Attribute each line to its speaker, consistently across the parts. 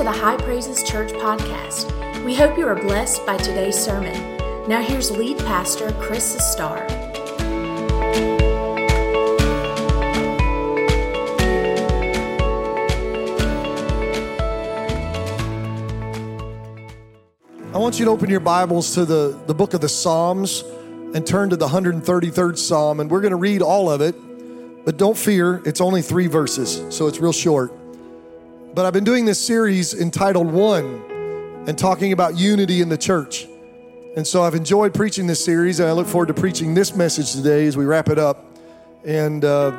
Speaker 1: to the High Praises Church podcast. We hope you are blessed by today's sermon. Now, here's lead pastor Chris Sustar.
Speaker 2: I want you to open your Bibles to the, the book of the Psalms and turn to the 133rd Psalm, and we're going to read all of it. But don't fear, it's only three verses, so it's real short. But I've been doing this series entitled One and talking about unity in the church. And so I've enjoyed preaching this series, and I look forward to preaching this message today as we wrap it up and uh,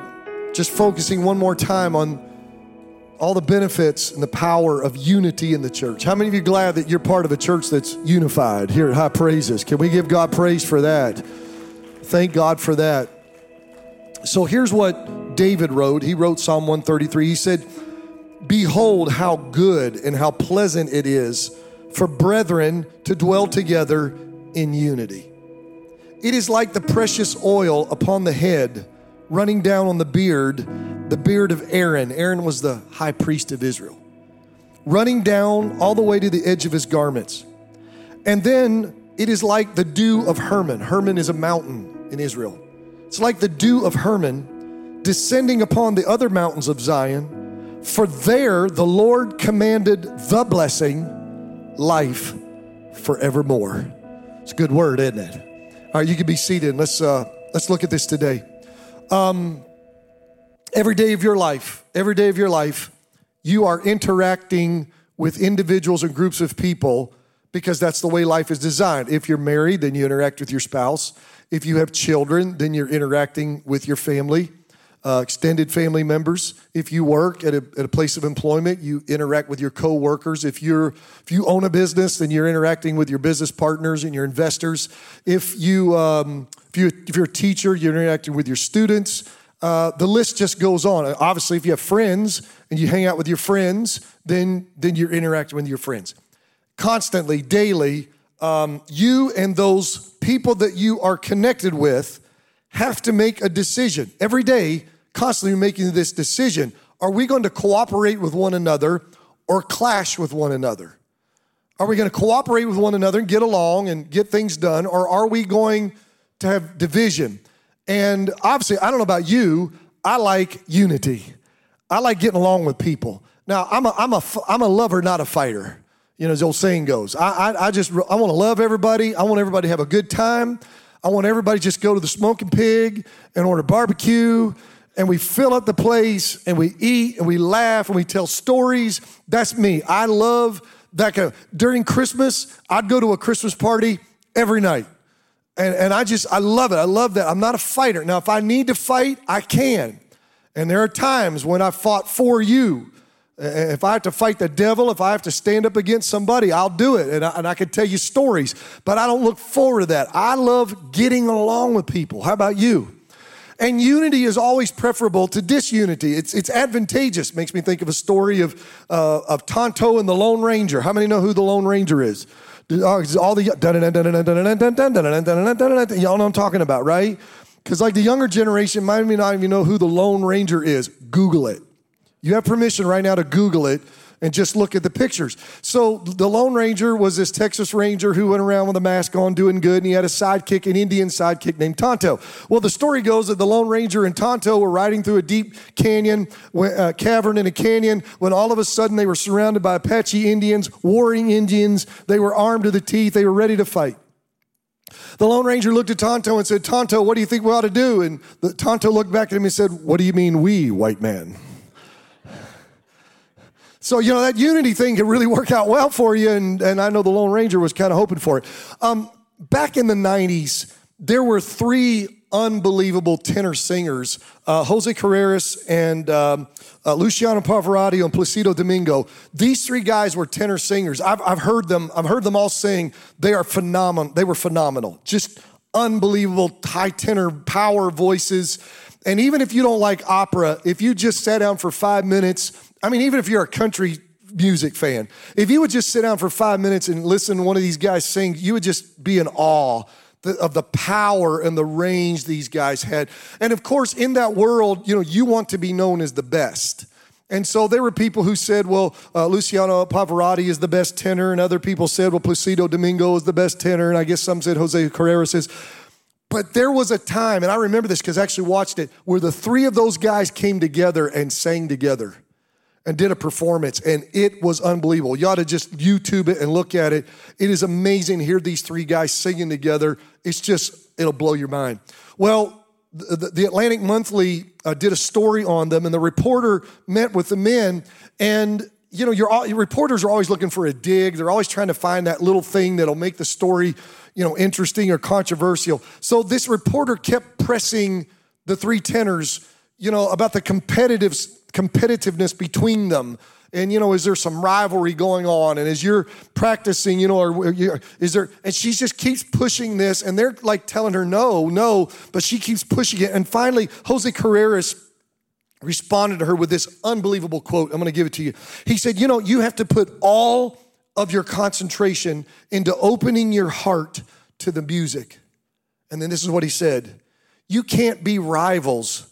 Speaker 2: just focusing one more time on all the benefits and the power of unity in the church. How many of you glad that you're part of a church that's unified here at High Praises? Can we give God praise for that? Thank God for that. So here's what David wrote. He wrote Psalm 133. He said, Behold, how good and how pleasant it is for brethren to dwell together in unity. It is like the precious oil upon the head, running down on the beard, the beard of Aaron. Aaron was the high priest of Israel, running down all the way to the edge of his garments. And then it is like the dew of Hermon. Hermon is a mountain in Israel. It's like the dew of Hermon descending upon the other mountains of Zion for there the Lord commanded the blessing, life forevermore. It's a good word, isn't it? All right, you can be seated. Let's uh, let's look at this today. Um, every day of your life, every day of your life, you are interacting with individuals and groups of people because that's the way life is designed. If you're married, then you interact with your spouse. If you have children, then you're interacting with your family uh, extended family members. If you work at a, at a place of employment, you interact with your coworkers. If you're if you own a business, then you're interacting with your business partners and your investors. If you um, if you if you're a teacher, you're interacting with your students. Uh, the list just goes on. Obviously, if you have friends and you hang out with your friends, then then you're interacting with your friends constantly, daily. Um, you and those people that you are connected with have to make a decision every day, constantly making this decision. Are we going to cooperate with one another or clash with one another? Are we going to cooperate with one another and get along and get things done, or are we going to have division? And obviously, I don't know about you, I like unity. I like getting along with people. Now, I'm a, I'm a, I'm a lover, not a fighter. You know, as the old saying goes. I, I, I just, I want to love everybody. I want everybody to have a good time. I want everybody to just go to the smoking pig and order barbecue and we fill up the place and we eat and we laugh and we tell stories. That's me. I love that kind of, during Christmas, I'd go to a Christmas party every night. And, and I just, I love it. I love that. I'm not a fighter. Now, if I need to fight, I can. And there are times when I fought for you if I have to fight the devil, if I have to stand up against somebody, I'll do it. And I, and I can tell you stories, but I don't look forward to that. I love getting along with people. How about you? And unity is always preferable to disunity. It's, it's advantageous. Makes me think of a story of, uh, of Tonto and the Lone Ranger. How many know who the Lone Ranger is? All the y'all know I'm talking about, right? Because like the younger generation might not even know who the Lone Ranger is. Google it. You have permission right now to Google it and just look at the pictures. So the Lone Ranger was this Texas Ranger who went around with a mask on doing good, and he had a sidekick, an Indian sidekick named Tonto. Well, the story goes that the Lone Ranger and Tonto were riding through a deep canyon, uh, cavern in a canyon, when all of a sudden they were surrounded by Apache Indians, warring Indians. They were armed to the teeth, they were ready to fight. The Lone Ranger looked at Tonto and said, Tonto, what do you think we ought to do? And the, Tonto looked back at him and said, What do you mean, we, white man? So, you know, that unity thing could really work out well for you. And, and I know the Lone Ranger was kind of hoping for it. Um, back in the 90s, there were three unbelievable tenor singers uh, Jose Carreras and um, uh, Luciano Pavarotti and Placido Domingo. These three guys were tenor singers. I've, I've heard them. I've heard them all sing. They are phenomenal. They were phenomenal. Just unbelievable high tenor power voices. And even if you don't like opera, if you just sat down for five minutes I mean, even if you're a country music fan, if you would just sit down for five minutes and listen to one of these guys sing, you would just be in awe of the power and the range these guys had. And of course, in that world, you know, you want to be known as the best. And so there were people who said, well, uh, Luciano Pavarotti is the best tenor, and other people said, well, Placido Domingo is the best tenor, and I guess some said Jose Carreras is. But there was a time, and I remember this because I actually watched it, where the three of those guys came together and sang together and did a performance, and it was unbelievable. You ought to just YouTube it and look at it. It is amazing to hear these three guys singing together. It's just, it'll blow your mind. Well, the, the Atlantic Monthly uh, did a story on them, and the reporter met with the men. And you know, your, your reporters are always looking for a dig. They're always trying to find that little thing that'll make the story, you know, interesting or controversial. So this reporter kept pressing the three tenors, you know, about the competitive competitiveness between them. And you know is there some rivalry going on? And as you're practicing you know or is there and she just keeps pushing this and they're like telling her no no but she keeps pushing it. And finally jose carreras responded to her with this unbelievable quote. I'm going to give it to you. He said you know you have to put all of your concentration into opening your heart to the music. And then this is what he said. You can't be rivals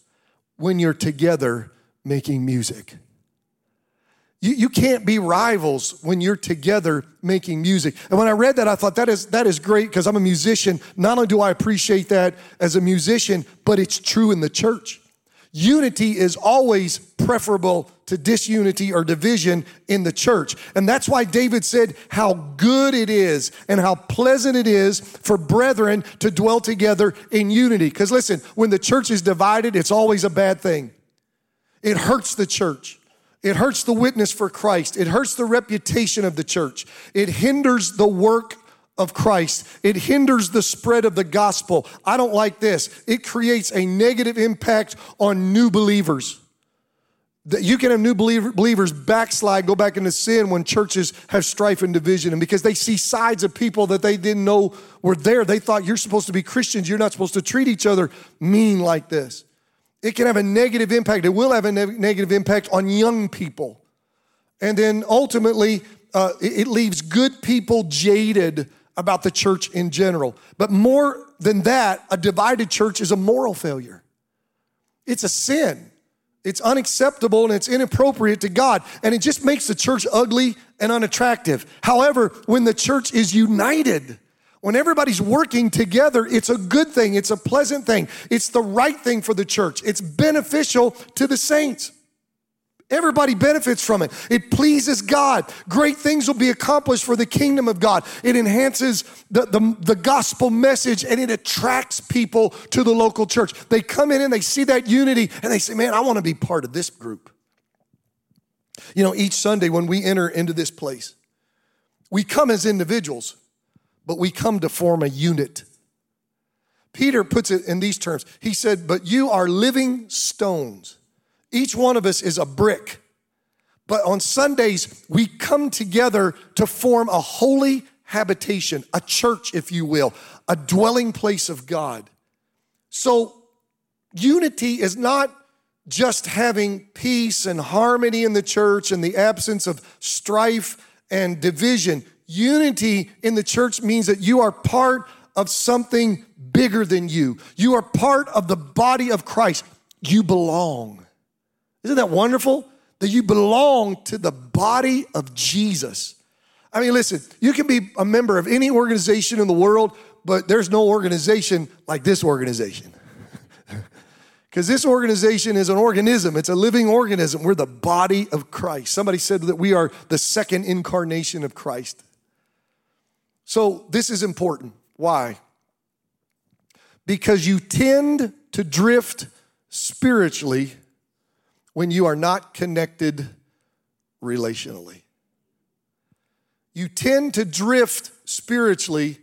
Speaker 2: when you're together making music you, you can't be rivals when you're together making music. And when I read that, I thought that is, that is great because I'm a musician. Not only do I appreciate that as a musician, but it's true in the church. Unity is always preferable to disunity or division in the church. And that's why David said how good it is and how pleasant it is for brethren to dwell together in unity. Because listen, when the church is divided, it's always a bad thing. It hurts the church. It hurts the witness for Christ. It hurts the reputation of the church. It hinders the work of Christ. It hinders the spread of the gospel. I don't like this. It creates a negative impact on new believers. That you can have new believer, believers backslide, go back into sin when churches have strife and division. And because they see sides of people that they didn't know were there, they thought you're supposed to be Christians. You're not supposed to treat each other mean like this. It can have a negative impact. It will have a ne- negative impact on young people. And then ultimately, uh, it, it leaves good people jaded about the church in general. But more than that, a divided church is a moral failure. It's a sin. It's unacceptable and it's inappropriate to God. And it just makes the church ugly and unattractive. However, when the church is united, when everybody's working together, it's a good thing. It's a pleasant thing. It's the right thing for the church. It's beneficial to the saints. Everybody benefits from it. It pleases God. Great things will be accomplished for the kingdom of God. It enhances the, the, the, gospel message and it attracts people to the local church. They come in and they see that unity and they say, Man, I want to be part of this group. You know, each Sunday when we enter into this place, we come as individuals but we come to form a unit. Peter puts it in these terms. He said, But you are living stones. Each one of us is a brick. But on Sundays, we come together to form a holy habitation, a church, if you will, a dwelling place of God. So, unity is not just having peace and harmony in the church and the absence of strife and division. Unity in the church means that you are part of something bigger than you. You are part of the body of Christ. You belong. Isn't that wonderful? That you belong to the body of Jesus. I mean, listen, you can be a member of any organization in the world, but there's no organization like this organization. Because this organization is an organism, it's a living organism. We're the body of Christ. Somebody said that we are the second incarnation of Christ. So, this is important. Why? Because you tend to drift spiritually when you are not connected relationally. You tend to drift spiritually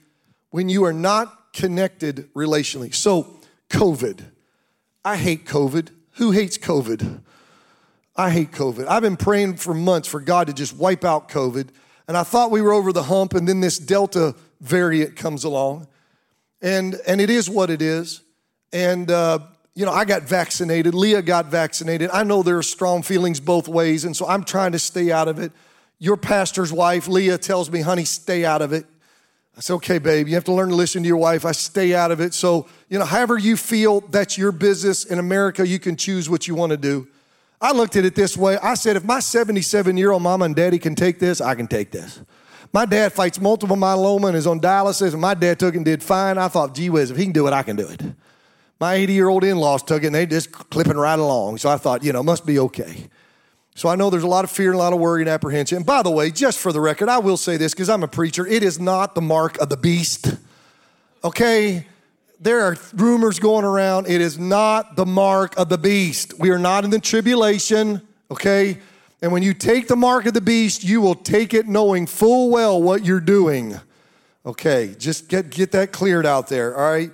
Speaker 2: when you are not connected relationally. So, COVID. I hate COVID. Who hates COVID? I hate COVID. I've been praying for months for God to just wipe out COVID. And I thought we were over the hump, and then this Delta variant comes along. And, and it is what it is. And, uh, you know, I got vaccinated. Leah got vaccinated. I know there are strong feelings both ways, and so I'm trying to stay out of it. Your pastor's wife, Leah, tells me, honey, stay out of it. I said, okay, babe, you have to learn to listen to your wife. I stay out of it. So, you know, however you feel, that's your business. In America, you can choose what you want to do. I looked at it this way. I said, if my 77 year old mama and daddy can take this, I can take this. My dad fights multiple myeloma and is on dialysis, and my dad took it and did fine. I thought, gee whiz, if he can do it, I can do it. My 80 year old in laws took it and they just clipping right along. So I thought, you know, must be okay. So I know there's a lot of fear and a lot of worry and apprehension. And by the way, just for the record, I will say this because I'm a preacher it is not the mark of the beast. Okay? There are rumors going around. It is not the mark of the beast. We are not in the tribulation, okay? And when you take the mark of the beast, you will take it knowing full well what you're doing. Okay, just get, get that cleared out there, all right?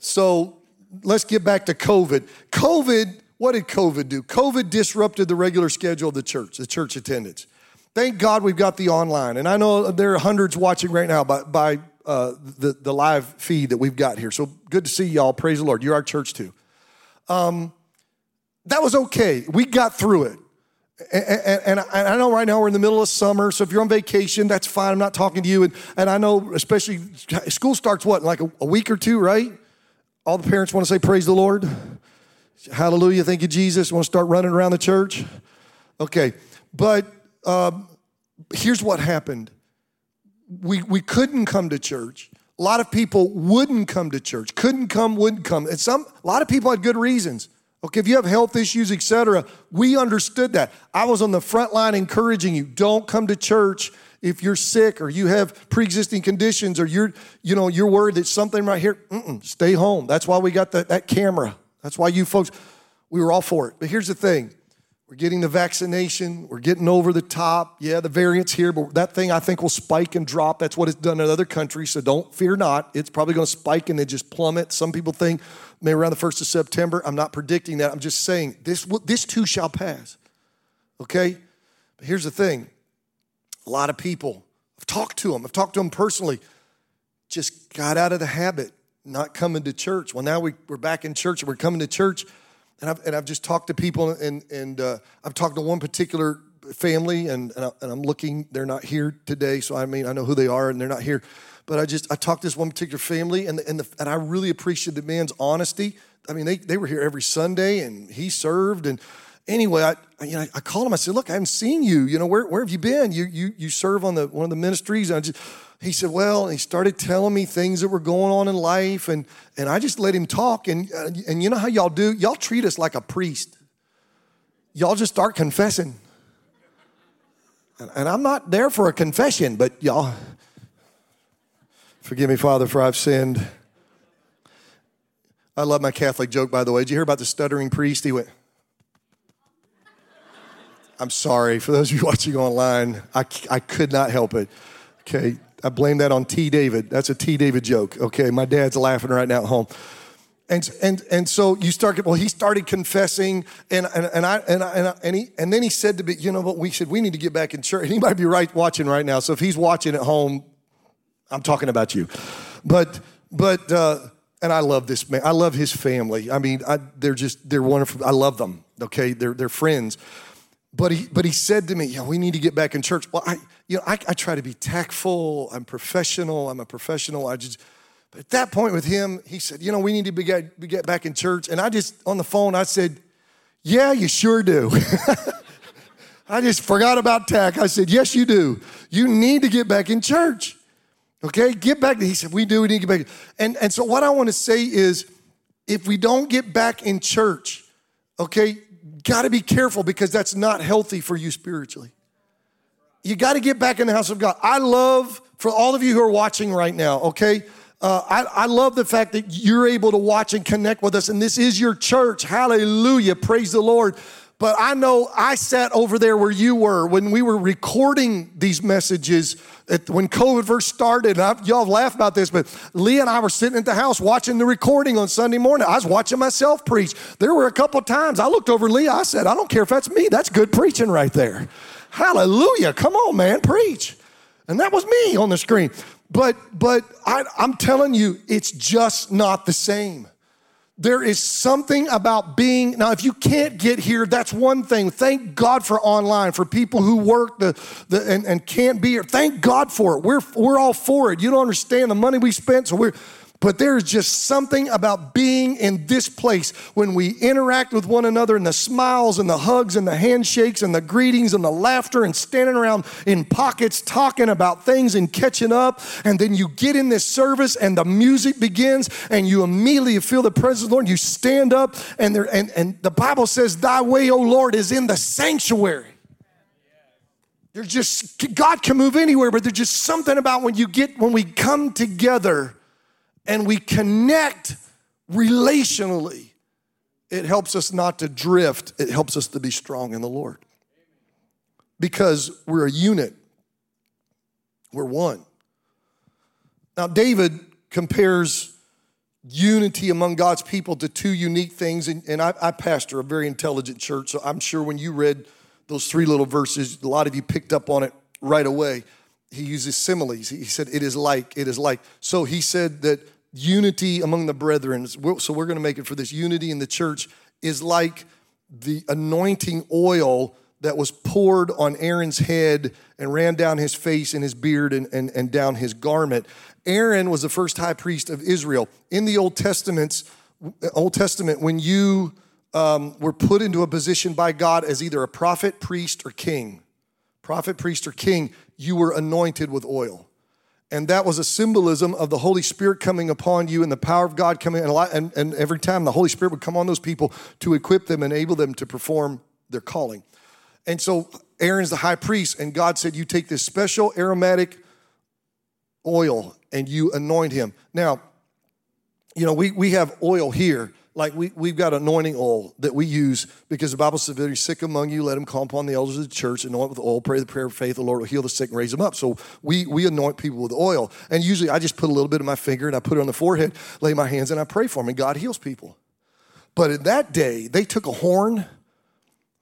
Speaker 2: So let's get back to COVID. COVID, what did COVID do? COVID disrupted the regular schedule of the church, the church attendance. Thank God we've got the online. And I know there are hundreds watching right now by, by uh, the, the live feed that we've got here. So good to see y'all. Praise the Lord. You're our church too. Um, that was okay. We got through it. And, I know right now we're in the middle of summer, so if you're on vacation, that's fine. I'm not talking to you. And, and I know, especially, school starts what, like a week or two, right? All the parents want to say, Praise the Lord. Hallelujah. Thank you, Jesus. Want to start running around the church? Okay. But um, here's what happened we, we couldn't come to church. A lot of people wouldn't come to church, couldn't come, wouldn't come. And some, a lot of people had good reasons. Okay, if you have health issues, etc., we understood that. I was on the front line encouraging you, don't come to church if you're sick or you have pre-existing conditions or you're, you know, you're worried that something right here, stay home. That's why we got the, that camera. That's why you folks, we were all for it. But here's the thing. We're getting the vaccination. We're getting over the top. Yeah, the variant's here, but that thing I think will spike and drop. That's what it's done in other countries. So don't fear not. It's probably going to spike and then just plummet. Some people think maybe around the 1st of September. I'm not predicting that. I'm just saying this, this too shall pass. Okay? But here's the thing a lot of people, I've talked to them, I've talked to them personally, just got out of the habit not coming to church. Well, now we, we're back in church and we're coming to church. And I've, and I've just talked to people, and, and uh, I've talked to one particular family, and, and, I, am looking, they're not here today, so I mean, I know who they are, and they're not here. But I just, I talked to this one particular family, and, and, the, and I really appreciate the man's honesty. I mean, they, they were here every Sunday, and he served, and anyway, I, you know, I called him. I said, "Look, I haven't seen you. You know, where, where have you been? You, you, you serve on the one of the ministries." And I just, he said, "Well," and he started telling me things that were going on in life, and and I just let him talk. And uh, and you know how y'all do? Y'all treat us like a priest. Y'all just start confessing. And, and I'm not there for a confession, but y'all, forgive me, Father, for I've sinned. I love my Catholic joke, by the way. Did you hear about the stuttering priest? He went. I'm sorry. For those of you watching online, I, I could not help it. Okay. I blame that on T. David. That's a T. David joke. Okay. My dad's laughing right now at home. And, and, and so you start, well, he started confessing, and, and, and, I, and, I, and, I, and, he, and then he said to me, you know what, we said, we need to get back in church. He might be right watching right now. So if he's watching at home, I'm talking about you. But, but, uh, and I love this man. I love his family. I mean, I, they're just, they're wonderful. I love them. Okay. They're, they're friends. But he, but he said to me, yeah, we need to get back in church. Well, I, you know, I, I try to be tactful. I'm professional. I'm a professional. I just, but at that point with him, he said, you know, we need to be get, be get back in church. And I just, on the phone, I said, yeah, you sure do. I just forgot about tack. I said, yes, you do. You need to get back in church. Okay, get back. He said, we do. We need to get back. And, and so what I want to say is, if we don't get back in church, okay, got to be careful because that's not healthy for you spiritually. You got to get back in the house of God. I love, for all of you who are watching right now, okay? Uh, I, I love the fact that you're able to watch and connect with us, and this is your church. Hallelujah. Praise the Lord. But I know I sat over there where you were when we were recording these messages at, when COVID first started. I, y'all laugh about this, but Leah and I were sitting at the house watching the recording on Sunday morning. I was watching myself preach. There were a couple times I looked over Leah. I said, I don't care if that's me. That's good preaching right there. Hallelujah. Come on, man, preach. And that was me on the screen. But but I, I'm telling you, it's just not the same. There is something about being, now, if you can't get here, that's one thing. Thank God for online, for people who work the, the, and, and can't be here. Thank God for it. We're, we're all for it. You don't understand the money we spent, so we're, But there's just something about being in this place when we interact with one another and the smiles and the hugs and the handshakes and the greetings and the laughter and standing around in pockets talking about things and catching up. And then you get in this service and the music begins and you immediately feel the presence of the Lord. You stand up and there and, and the Bible says, Thy way, O Lord, is in the sanctuary. There's just, God can move anywhere, but there's just something about when you get, when we come together and we connect relationally, it helps us not to drift. It helps us to be strong in the Lord. Because we're a unit, we're one. Now, David compares unity among God's people to two unique things. And, and I, I pastor a very intelligent church, so I'm sure when you read those three little verses, a lot of you picked up on it right away. He uses similes. He said, It is like, it is like. So he said that unity among the brethren, so we're going to make it for this unity in the church, is like the anointing oil that was poured on Aaron's head and ran down his face and his beard and, and, and down his garment. Aaron was the first high priest of Israel. In the Old Testament's Old Testament, when you um, were put into a position by God as either a prophet, priest, or king. Prophet, priest, or king, you were anointed with oil. And that was a symbolism of the Holy Spirit coming upon you and the power of God coming. And, and every time the Holy Spirit would come on those people to equip them, and enable them to perform their calling. And so Aaron's the high priest, and God said, You take this special aromatic oil and you anoint him. Now, you know, we, we have oil here like we, we've got anointing oil that we use because the Bible says, if sick among you, let him call upon the elders of the church, anoint with oil, pray the prayer of faith, the Lord will heal the sick and raise them up. So we, we anoint people with oil. And usually I just put a little bit of my finger and I put it on the forehead, lay my hands, and I pray for them, and God heals people. But in that day, they took a horn,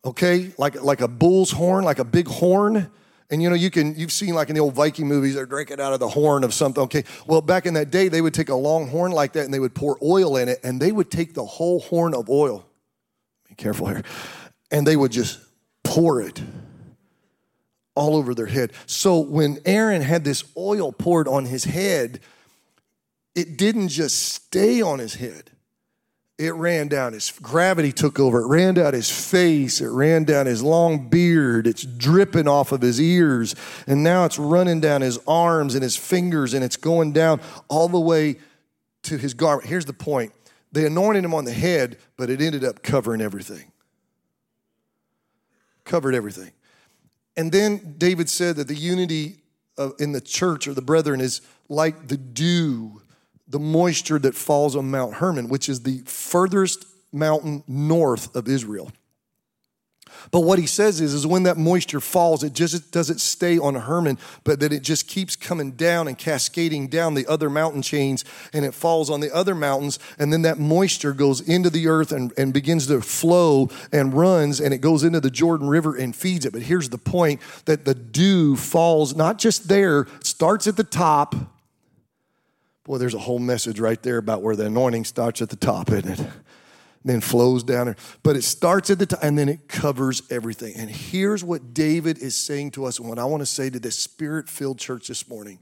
Speaker 2: okay, like, like a bull's horn, like a big horn, and you know, you can you've seen like in the old Viking movies, they're drinking out of the horn of something. Okay. Well, back in that day, they would take a long horn like that and they would pour oil in it, and they would take the whole horn of oil. Be careful here. And they would just pour it all over their head. So when Aaron had this oil poured on his head, it didn't just stay on his head it ran down his gravity took over. It ran down his face. It ran down his long beard. It's dripping off of his ears. And now it's running down his arms and his fingers and it's going down all the way to his garment. Here's the point. They anointed him on the head but it ended up covering everything. Covered everything. And then david said that the unity in the church or the brethren is like the dew the moisture that falls on Mount Hermon, which is the furthest mountain north of Israel. But what he says is, is when that moisture falls, it just doesn't stay on Hermon, but that it just keeps coming down and cascading down the other mountain chains, and it falls on the other mountains, and then that moisture goes into the earth and, and begins to flow and runs, and it goes into the Jordan River and feeds it. But here's the point that the dew falls not just there, starts at the top Boy, there's a whole message right there about where the anointing starts at the top, isn't it? then flows down there. But it starts at the top and then it covers everything. And here's what David is saying to us, and what I want to say to this spirit filled church this morning.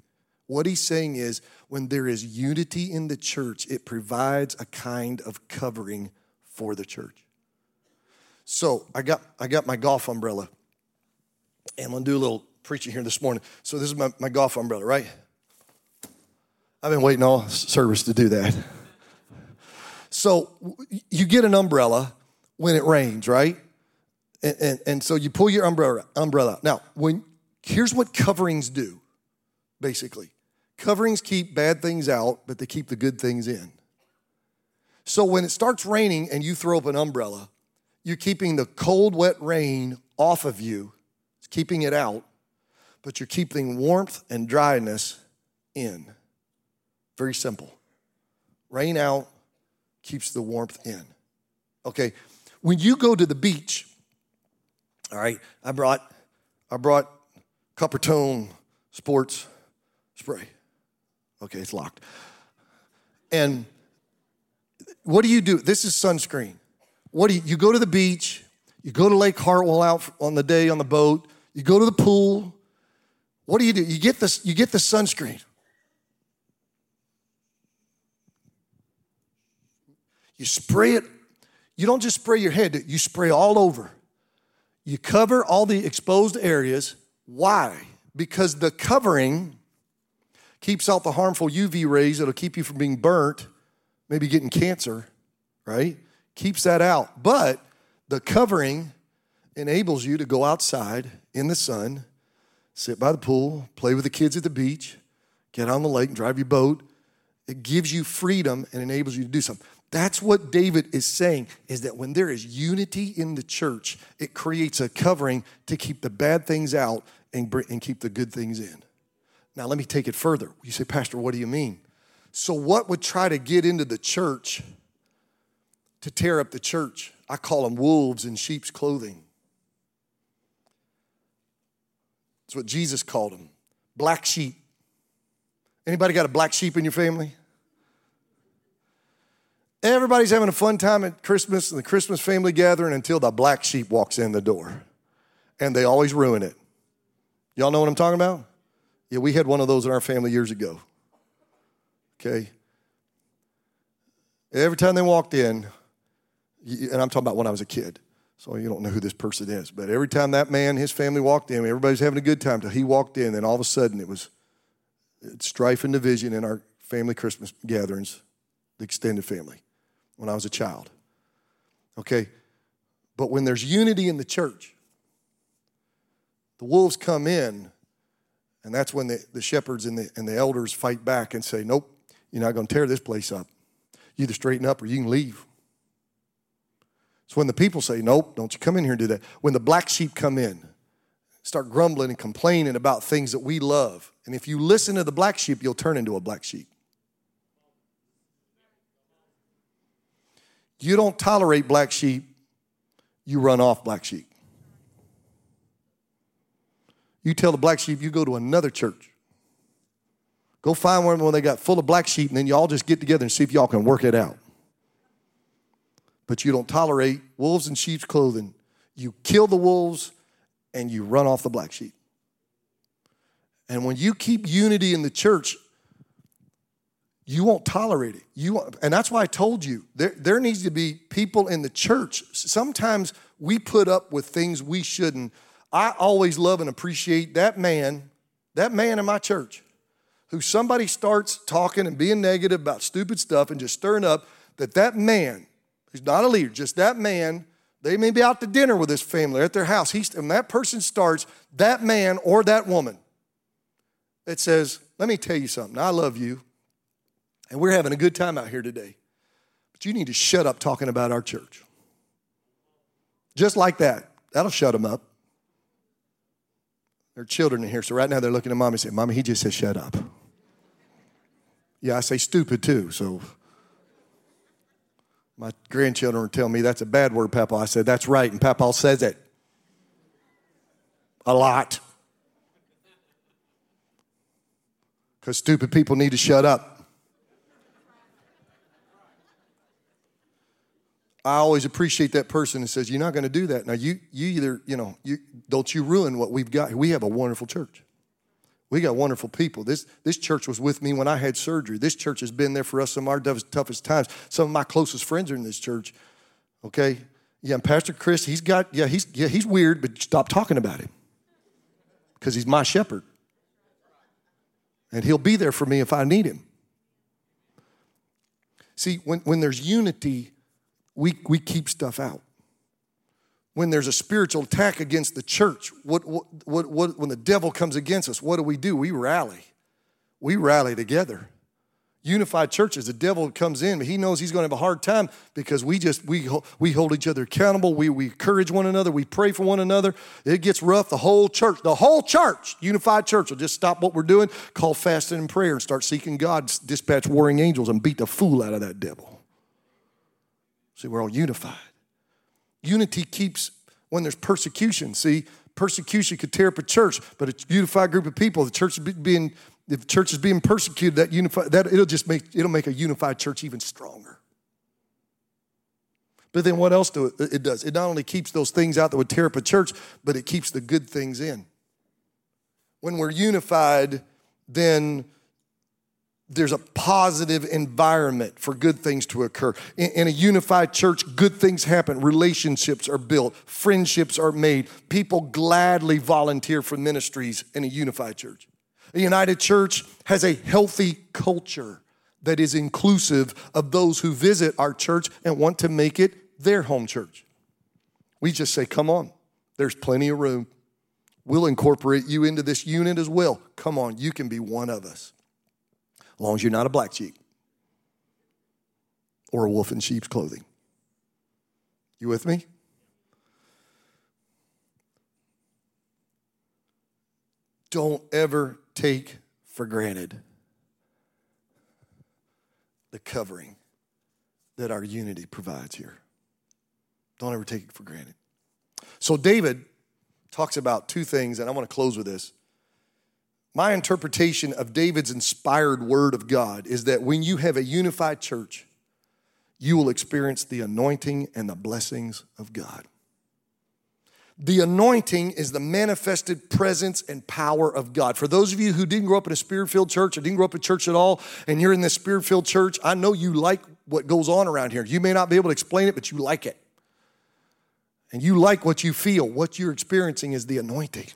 Speaker 2: What he's saying is when there is unity in the church, it provides a kind of covering for the church. So I got I got my golf umbrella. And I'm gonna do a little preaching here this morning. So this is my, my golf umbrella, right? I've been waiting all service to do that. So you get an umbrella when it rains, right? And, and, and, so you pull your umbrella umbrella. Now, when here's what coverings do, basically. Coverings keep bad things out, but they keep the good things in. So when it starts raining and you throw up an umbrella, you're keeping the cold, wet rain off of you. It's keeping it out, but you're keeping warmth and dryness in. Very simple. Rain out keeps the warmth in. Okay, when you go to the beach, all right, I brought I brought Coppertone sports spray. Okay, it's locked. And what do you do? This is sunscreen. What do you, you go to the beach, you go to Lake Hartwell out on the day on the boat, you go to the pool. What do you do? You get this, you get the sunscreen. You spray it, you don't just spray your head, you spray all over. You cover all the exposed areas. Why? Because the covering keeps out the harmful UV rays that'll keep you from being burnt, maybe getting cancer, right? Keeps that out. But the covering enables you to go outside in the sun, sit by the pool, play with the kids at the beach, get on the lake and drive your boat. It gives you freedom and enables you to do something. That's what David is saying is that when there is unity in the church, it creates a covering to keep the bad things out and, and keep the good things in. Now, let me take it further. You say, Pastor, what do you mean? So, what would try to get into the church to tear up the church? I call them wolves in sheep's clothing. That's what Jesus called them black sheep. Anybody got a black sheep in your family? Everybody's having a fun time at Christmas and the Christmas family gathering until the black sheep walks in the door. And they always ruin it. Y'all know what I'm talking about? Yeah, we had one of those in our family years ago. Okay? Every time they walked in, and I'm talking about when I was a kid, so you don't know who this person is, but every time that man, his family walked in, everybody's having a good time till he walked in, and all of a sudden it was strife and division in our family Christmas gatherings, the extended family when I was a child. Okay? But when there's unity in the church, the wolves come in, and that's when the, the shepherds and the, and the elders fight back and say, Nope, you're not going to tear this place up. You either straighten up or you can leave. So when the people say, Nope, don't you come in here and do that. When the black sheep come in, start grumbling and complaining about things that we love. And if you listen to the black sheep, you'll turn into a black sheep. You don't tolerate black sheep, you run off black sheep. You tell the black sheep you go to another church. Go find one when they got full of black sheep, and then y'all just get together and see if y'all can work it out. But you don't tolerate wolves in sheep's clothing. You kill the wolves and you run off the black sheep. And when you keep unity in the church, you won't tolerate it. You and that's why I told you there, there needs to be people in the church. Sometimes we put up with things we shouldn't. I always love and appreciate that man, that man in my church, who somebody starts talking and being negative about stupid stuff and just stirring up, that that man, who's not a leader, just that man, they may be out to dinner with his family at their house. He's, and that person starts, that man or that woman, it says, Let me tell you something. I love you. And we're having a good time out here today. But you need to shut up talking about our church. Just like that. That'll shut them up. There are children in here, so right now they're looking at mommy and saying, Mommy, he just said shut up. Yeah, I say stupid too, so my grandchildren would tell me that's a bad word, Papa. I said, That's right, and Papa says it a lot. Because stupid people need to shut up. I always appreciate that person that says, You're not going to do that. Now, you, you either, you know, you, don't you ruin what we've got. We have a wonderful church. We got wonderful people. This, this church was with me when I had surgery. This church has been there for us some of our toughest times. Some of my closest friends are in this church. Okay? Yeah, and Pastor Chris, he's got, yeah, he's, yeah, he's weird, but stop talking about him because he's my shepherd. And he'll be there for me if I need him. See, when, when there's unity, we, we keep stuff out. When there's a spiritual attack against the church, what, what, what, what, when the devil comes against us, what do we do? We rally. We rally together. Unified churches, the devil comes in, but he knows he's going to have a hard time because we just we we hold each other accountable. We we encourage one another. We pray for one another. It gets rough. The whole church, the whole church, unified church, will just stop what we're doing, call fasting and prayer, and start seeking God, dispatch warring angels, and beat the fool out of that devil. See, we're all unified. Unity keeps when there's persecution. See, persecution could tear up a church, but a unified group of people, the church is being if the church is being persecuted, that unified that it'll just make it'll make a unified church even stronger. But then what else do it, it does? It not only keeps those things out that would tear up a church, but it keeps the good things in. When we're unified, then there's a positive environment for good things to occur. In, in, a unified church, good things happen. Relationships are built, friendships are made. People gladly volunteer for ministries in a unified church. A united church has a healthy culture that is inclusive of those who visit our church and want to make it their home church. We just say, come on, there's plenty of room. We'll incorporate you into this unit as well. Come on, you can be one of us as long as you're not a black sheep or a wolf in sheep's clothing. You with me? Don't ever take for granted the covering that our unity provides here. Don't ever take it for granted. So, David talks about two things, and I want to close with this. My interpretation of David's inspired word of God is that when you have a unified church, you will experience the anointing and the blessings of God. The anointing is the manifested presence and power of God. For those of you who didn't grow up in a spirit filled church or didn't grow up in church at all, and you're in this spirit filled church, I know you like what goes on around here. You may not be able to explain it, but you like it. And you like what you feel. What you're experiencing is the anointing.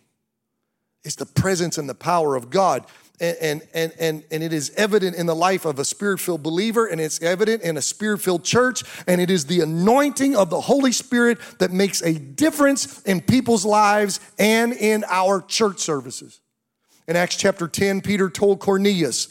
Speaker 2: It's the presence and the power of God. And, and, and, and it is evident in the life of a spirit filled believer, and it's evident in a spirit filled church. And it is the anointing of the Holy Spirit that makes a difference in people's lives and in our church services. In Acts chapter 10, Peter told Cornelius,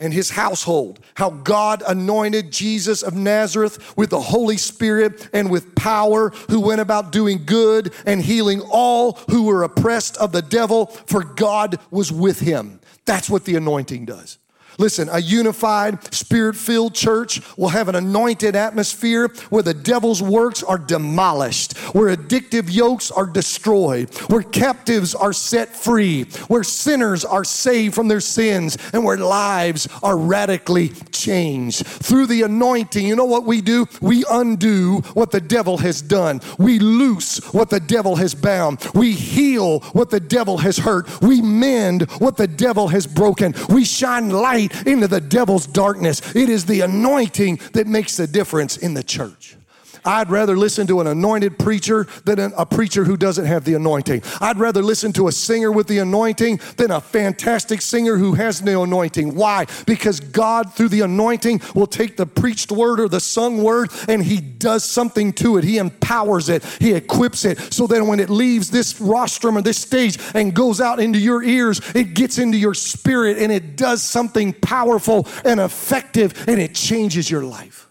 Speaker 2: and his household, how God anointed Jesus of Nazareth with the Holy Spirit and with power, who went about doing good and healing all who were oppressed of the devil, for God was with him. That's what the anointing does. Listen, a unified, spirit filled church will have an anointed atmosphere where the devil's works are demolished, where addictive yokes are destroyed, where captives are set free, where sinners are saved from their sins, and where lives are radically changed. Through the anointing, you know what we do? We undo what the devil has done, we loose what the devil has bound, we heal what the devil has hurt, we mend what the devil has broken, we shine light into the devil's darkness. It is the anointing that makes the difference in the church. I'd rather listen to an anointed preacher than a preacher who doesn't have the anointing. I'd rather listen to a singer with the anointing than a fantastic singer who has no anointing. Why? Because God, through the anointing, will take the preached word or the sung word and He does something to it. He empowers it, He equips it so that when it leaves this rostrum or this stage and goes out into your ears, it gets into your spirit and it does something powerful and effective and it changes your life.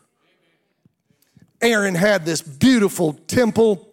Speaker 2: Aaron had this beautiful temple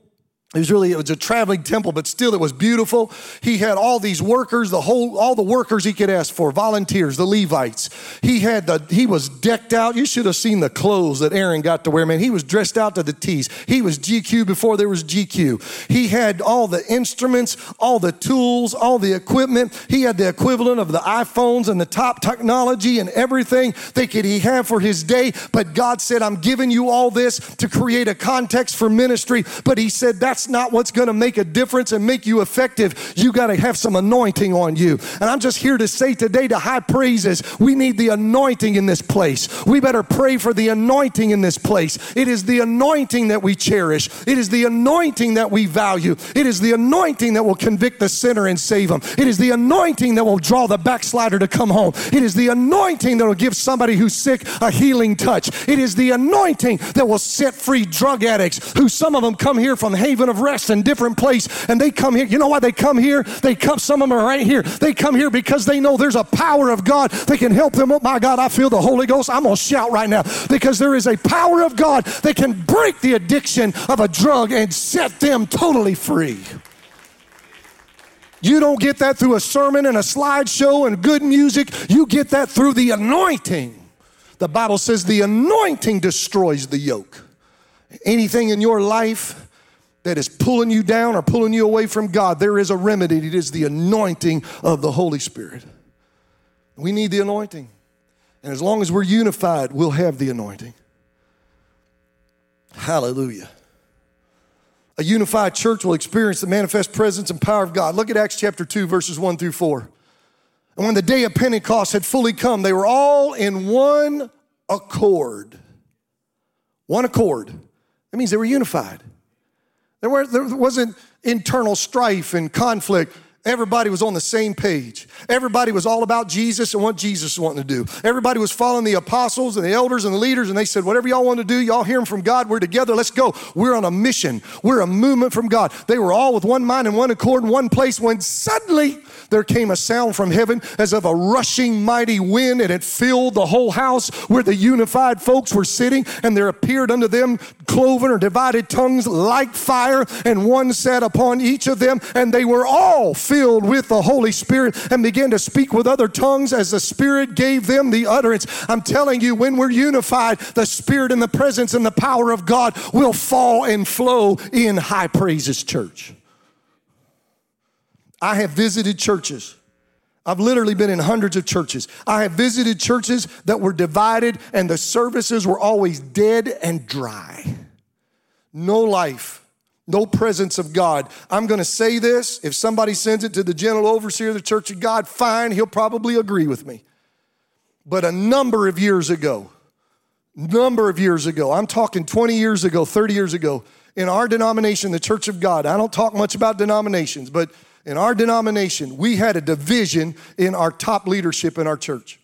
Speaker 2: it was really, it was a traveling temple, but still it was beautiful. He had all these workers, the whole, all the workers he could ask for, volunteers, the Levites. He had the, he was decked out. You should have seen the clothes that Aaron got to wear, man. He was dressed out to the T's. He was GQ before there was GQ. He had all the instruments, all the tools, all the equipment. He had the equivalent of the iPhones and the top technology and everything that could he have for his day. But God said, I'm giving you all this to create a context for ministry. But he said, that's not what's going to make a difference and make you effective. You got to have some anointing on you. And I'm just here to say today to high praises, we need the anointing in this place. We better pray for the anointing in this place. It is the anointing that we cherish, it is the anointing that we value, it is the anointing that will convict the sinner and save them. It is the anointing that will draw the backslider to come home. It is the anointing that will give somebody who's sick a healing touch. It is the anointing that will set free drug addicts who some of them come here from Haven of rest in different place and they come here. You know why they come here? They come, some of them are right here. They come here because they know there's a power of God that can help them. Oh my God, I feel the Holy Ghost. I'm going to shout right now because there is a power of God that can break the addiction of a drug and set them totally free. You don't get that through a sermon and a slideshow and good music. You get that through the anointing. The Bible says the anointing destroys the yoke. Anything in your life that is pulling you down or pulling you away from God, there is a remedy. It is the anointing of the Holy Spirit. We need the anointing. And as long as we're unified, we'll have the anointing. Hallelujah. A unified church will experience the manifest presence and power of God. Look at Acts chapter 2, verses 1 through 4. And when the day of Pentecost had fully come, they were all in one accord. One accord. That means they were unified. There, were, there wasn't internal strife and conflict. Everybody was on the same page. Everybody was all about Jesus and what Jesus wanting to do. Everybody was following the apostles and the elders and the leaders, and they said, Whatever y'all want to do, y'all hear them from God. We're together. Let's go. We're on a mission. We're a movement from God. They were all with one mind and one accord in one place when suddenly there came a sound from heaven as of a rushing mighty wind, and it filled the whole house where the unified folks were sitting. And there appeared unto them cloven or divided tongues like fire, and one sat upon each of them, and they were all filled filled with the Holy Spirit and began to speak with other tongues as the Spirit gave them the utterance. I'm telling you, when we're unified, the Spirit and the presence and the power of God will fall and flow in high praises church. I have visited churches. I've literally been in hundreds of churches. I have visited churches that were divided and the services were always dead and dry. No life no presence of God. I'm going to say this. If somebody sends it to the general overseer of the church of God, fine, he'll probably agree with me. But a number of years ago, number of years ago, I'm talking 20 years ago, 30 years ago, in our denomination, the Church of God, I don't talk much about denominations, but in our denomination, we had a division in our top leadership in our church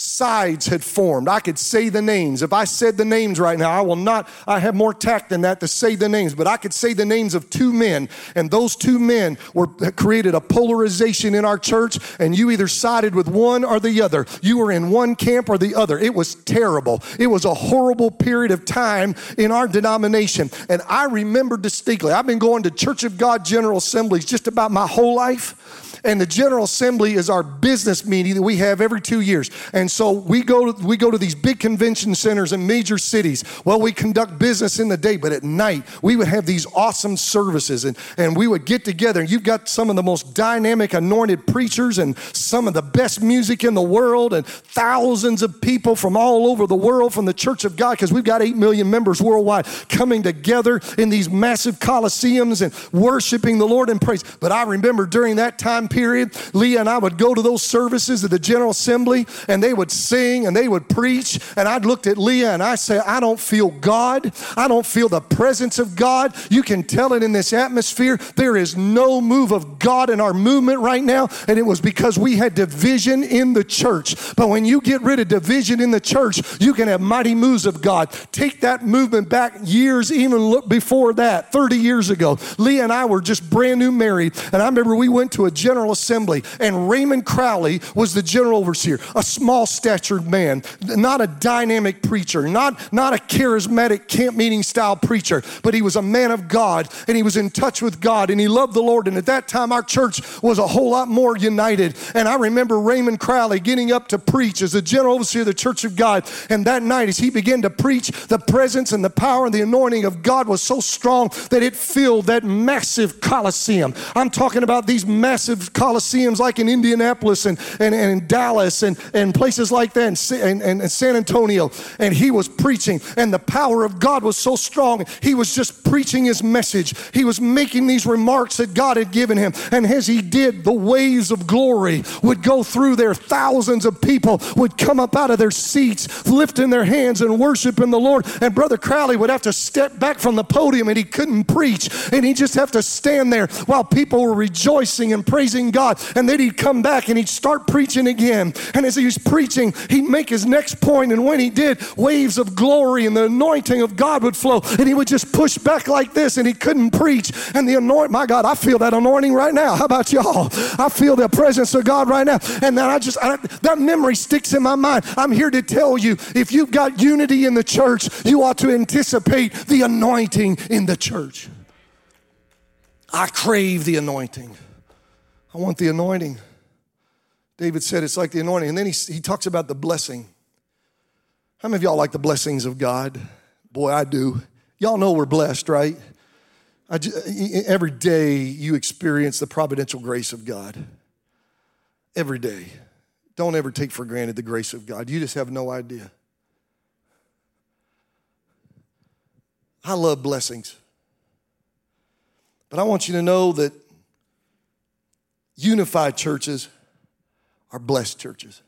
Speaker 2: sides had formed. I could say the names. If I said the names right now, I will not, I have more tact than that to say the names, but I could say the names of two men, and those two men were created a polarization in our church, and you either sided with one or the other. You were in one camp or the other. It was terrible. It was a horrible period of time in our denomination. And I remember distinctly, I've been going to Church of God General Assemblies just about my whole life. And the General Assembly is our business meeting that we have every two years. And so we go to, we go to these big convention centers in major cities. Well, we conduct business in the day, but at night we would have these awesome services and, and we would get together. And you've got some of the most dynamic, anointed preachers and some of the best music in the world and thousands of people from all over the world from the Church of God, because we've got 8 million members worldwide coming together in these massive coliseums and worshiping the Lord in praise. But I remember during that time period, Leah and I would go to those services at the General Assembly and they would sing and they would preach. And I'd looked at Leah and I say, I don't feel God. I don't feel the presence of God. You can tell it in this atmosphere. There is no move of God in our movement right now. And it was because we had division in the church. But when you get rid of division in the church, you can have mighty moves of God. Take that movement back years, even before that, 30 years ago. Leah and I were just brand new married. And I remember we went to a general General Assembly, and Raymond Crowley was the general overseer, a small statured man, not a dynamic preacher, not, not a charismatic camp meeting style preacher, but he was a man of God and he was in touch with God and he loved the Lord. And at that time, our church was a whole lot more united. And I remember Raymond Crowley getting up to preach as the general overseer of the Church of God. And that night, as he began to preach, the presence and the power and the anointing of God was so strong that it filled that massive coliseum. I'm talking about these massive coliseums like in Indianapolis and, and, and in Dallas and, and places like that and, and, and San Antonio. And he was preaching, and the power of God was so strong. He was just preaching his message. He was making these remarks that God had given him. And as he did, the waves of glory would go through there. Thousands of people would come up out of their seats, lifting their hands and worshiping the Lord. And Brother Crowley would have to step back from the podium and he couldn't preach. And he'd just have to stand there while people were rejoicing and praising praising God. And then he'd come back and he'd start preaching again. And as he was preaching, he'd make his next point. And when he did, waves of glory and the anointing of God would flow. And he would just push back like this and he couldn't preach. And the anointing, my God, I feel that anointing right now. How about y'all? I feel the presence of God right now. And then I just, I, that memory sticks in my mind. I'm here to tell you if you've got unity in the church, you ought to anticipate the anointing in the church. I crave the anointing. I want the anointing. David said it's like the anointing. And then he, he talks about the blessing. How many of y'all like the blessings of God? Boy, I do. Y'all know we're blessed, right? Just, every day you experience the providential grace of God. Every day. Don't ever take for granted the grace of God. You just have no idea. I love blessings. But I want you to know that unified churches are blessed churches.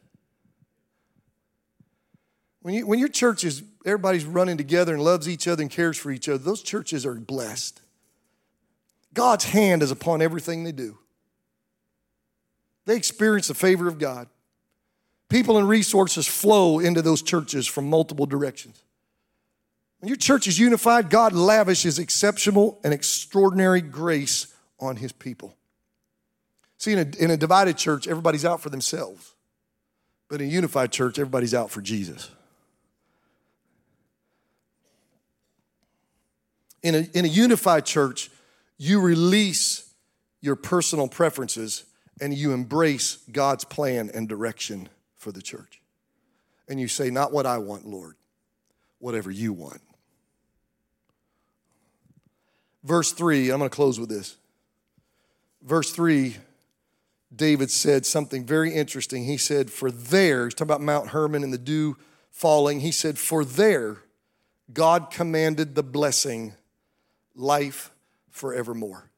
Speaker 2: When, you, when your church is, everybody's running together and loves each other and cares for each other, those churches are blessed. God's hand is upon everything they do. They experience the favor of God. People and resources flow into those churches from multiple directions. When your church is unified, God lavishes exceptional and extraordinary grace on his people. See, in a, in a divided church, everybody's out for themselves. But in a unified church, everybody's out for Jesus. In a, in a unified church, you release your personal preferences and you embrace God's plan and direction for the church. And you say, Not what I want, Lord, whatever you want. Verse 3, I'm going to close with this. Verse 3, David said something very interesting. He said, For there, he's talking about Mount Hermon and the dew falling. He said, For there, God commanded the blessing, life forevermore.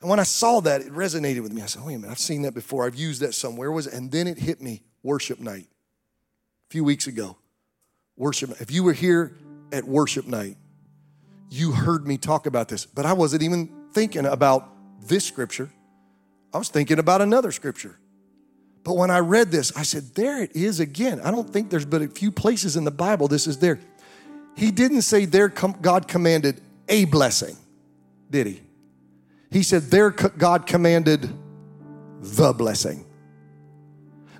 Speaker 2: And when I saw that, it resonated with me. I said, wait a minute, I've seen that before. I've used that somewhere. Was it? And then it hit me worship night a few weeks ago. Worship If you were here at worship night, you heard me talk about this, but I wasn't even thinking about this scripture. I was thinking about another scripture. But when I read this, I said, there it is again. I don't think there's but a few places in the Bible this is there. He didn't say there God commanded a blessing, did he? He said there God commanded the blessing.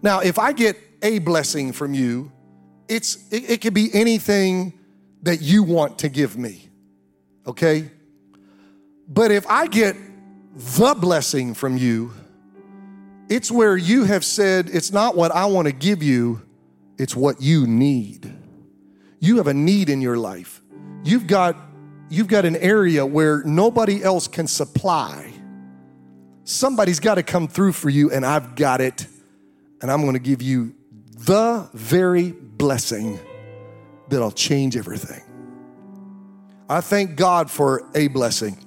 Speaker 2: Now, if I get a blessing from you, it's it, it could be anything that you want to give me okay? But if I get the blessing from you, it's where you have said, it's not what I want to give you, it's what you need. You have a need in your life. You've got, you've got an area where nobody else can supply. Somebody's got to come through for you, and I've got it. And I'm going to give you the very blessing that'll change everything. I thank God for a blessing.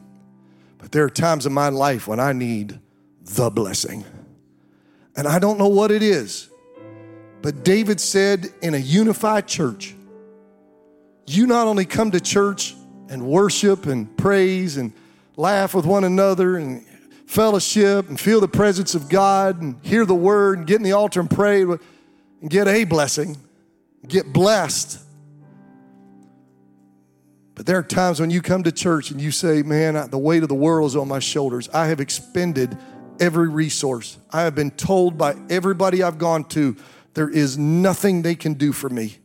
Speaker 2: But there are times in my life when I need the blessing. And I don't know what it is. But David said in a unified church, you not only come to church and worship and praise and laugh with one another and fellowship and feel the presence of God and hear the word and get in the altar and pray and get a blessing, get blessed. But there are times when you come to church and you say, Man, the weight of the world is on my shoulders. I have expended every resource. I have been told by everybody I've gone to, there is nothing they can do for me.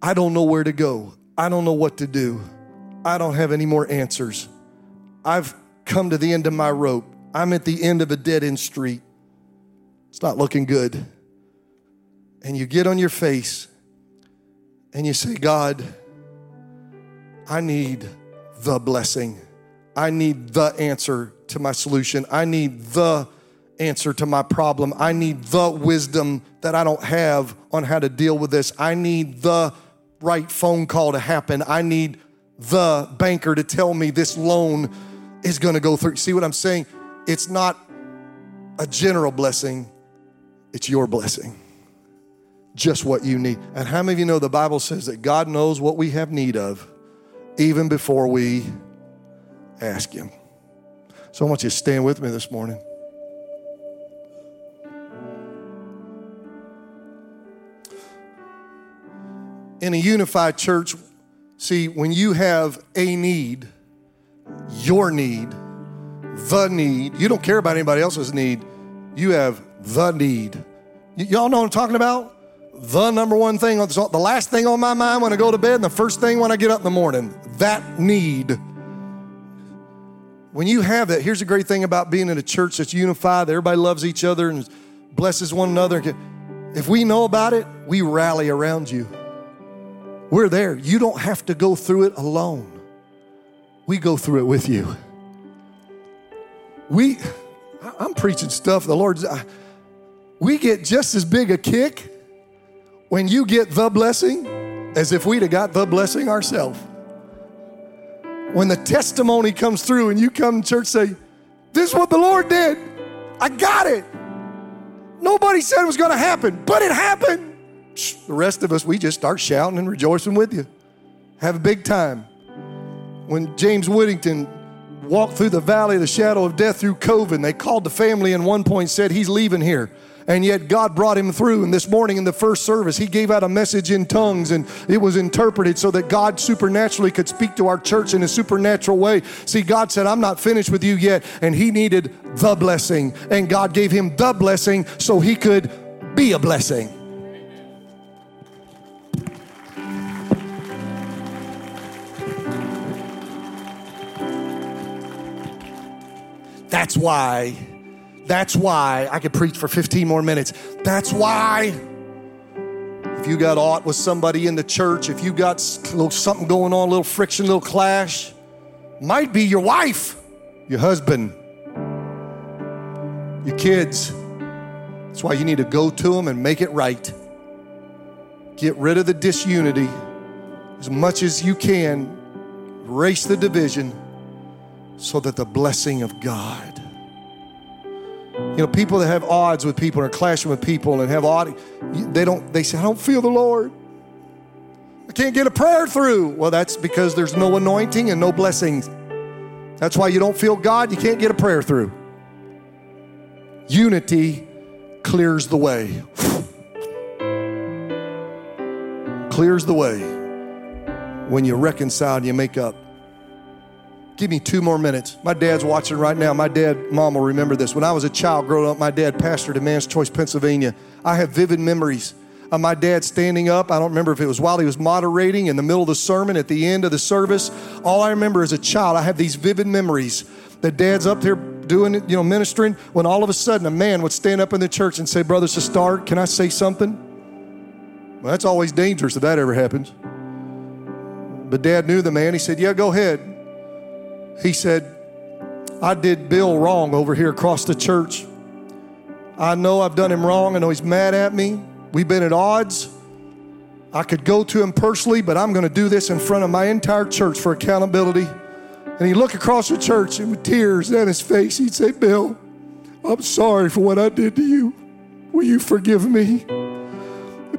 Speaker 2: I don't know where to go. I don't know what to do. I don't have any more answers. I've come to the end of my rope. I'm at the end of a dead end street. It's not looking good. And you get on your face and you say, God, I need the blessing. I need the answer to my solution. I need the answer to my problem. I need the wisdom that I don't have on how to deal with this. I need the right phone call to happen. I need the banker to tell me this loan is going to go through. See what I'm saying? It's not a general blessing, it's your blessing. Just what you need. And how many of you know the Bible says that God knows what we have need of? Even before we ask Him. So I want you to stand with me this morning. In a unified church, see, when you have a need, your need, the need, you don't care about anybody else's need, you have the need. Y- y'all know what I'm talking about? the number one thing, the last thing on my mind when I go to bed, and the first thing when I get up in the morning. That need. When you have that, here's a great thing about being in a church that's unified, that everybody loves each other and blesses one another. If we know about it, we rally around you. We're there. You don't have to go through it alone. We go through it with you. We, I'm preaching stuff the Lord's, we get just as big a kick when you get the blessing as if we'd have got the blessing ourselves. When the testimony comes through and you come to church say, This is what the Lord did. I got it. Nobody said it was going to happen, but it happened. The rest of us, we just start shouting and rejoicing with you. Have a big time. When James Whittington walked through the valley of the shadow of death through COVID, they called the family and one point said, He's leaving here and yet God brought him through. And this morning in the first service, he gave out a message in tongues and it was interpreted so that God supernaturally could speak to our church in a supernatural way. See, God said, I'm not finished with you yet. And he needed the blessing. And God gave him the blessing so he could be a blessing. That's why that's why I could preach for 15 more minutes. That's why if you got aught with somebody in the church, if you got little, something going on, a little friction, a little clash, might be your wife, your husband, your kids. That's why you need to go to them and make it right. Get rid of the disunity as much as you can. Erase the division so that the blessing of God you know, people that have odds with people or clashing with people and have odd, they don't, they say, I don't feel the Lord. I can't get a prayer through. Well, that's because there's no anointing and no blessings. That's why you don't feel God, you can't get a prayer through. Unity clears the way. clears the way when you reconcile and you make up. Give me two more minutes. My dad's watching right now. My dad, mom will remember this. When I was a child growing up, my dad pastored in Manns Choice, Pennsylvania. I have vivid memories of my dad standing up. I don't remember if it was while he was moderating in the middle of the sermon, at the end of the service. All I remember as a child, I have these vivid memories that dad's up there doing, you know, ministering, when all of a sudden a man would stand up in the church and say, Brother Sustar, can I say something? Well, that's always dangerous if that ever happens. But dad knew the man. He said, Yeah, go ahead. He said, I did Bill wrong over here across the church. I know I've done him wrong. I know he's mad at me. We've been at odds. I could go to him personally, but I'm going to do this in front of my entire church for accountability. And he'd look across the church and with tears down his face, he'd say, Bill, I'm sorry for what I did to you. Will you forgive me?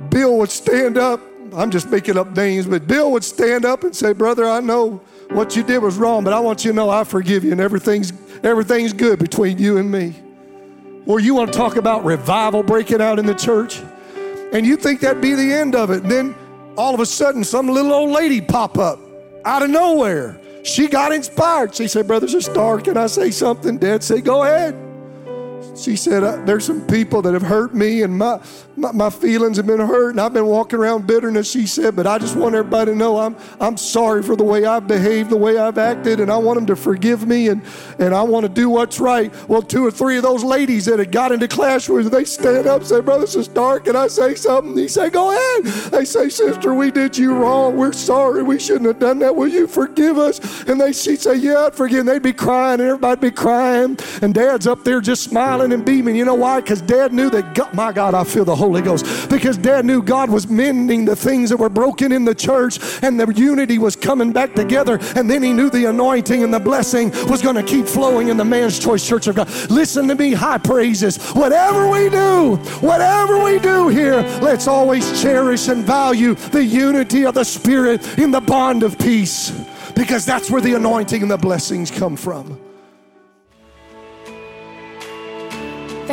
Speaker 2: Bill would stand up. I'm just making up names, but Bill would stand up and say, Brother, I know what you did was wrong, but I want you to know I forgive you and everything's everything's good between you and me. Or you want to talk about revival breaking out in the church, and you think that'd be the end of it. And then all of a sudden, some little old lady pop up out of nowhere. She got inspired. She said, Brother Sustar, can I say something? Dad said, Go ahead. She said, uh, There's some people that have hurt me, and my, my, my, feelings have been hurt, and I've been walking around bitterness. She said, But I just want everybody to know I'm, I'm sorry for the way I've behaved, the way I've acted, and I want them to forgive me, and, and I want to do what's right. Well, two or three of those ladies that had got into clash with they stand up and say, Brother, this is dark. Can I say something? He say, Go ahead. They say, Sister, we did you wrong. We're sorry. We shouldn't have done that. Will you forgive us? And they, she'd say, Yeah, I'd forgive. And they'd be crying, and everybody'd be crying, and Dad's up there just smiling and beaming. You know why? Because dad knew that, God, my God, I feel the Holy Ghost. Because dad knew God was mending the things that were broken in the church and the unity was coming back together. And then he knew the anointing and the blessing was going to keep flowing in the Manns Choice church of God. Listen to me, high praises. Whatever we do, whatever we do here, let's always cherish and value the unity of the Spirit in the bond of peace because that's where the anointing and the blessings come from.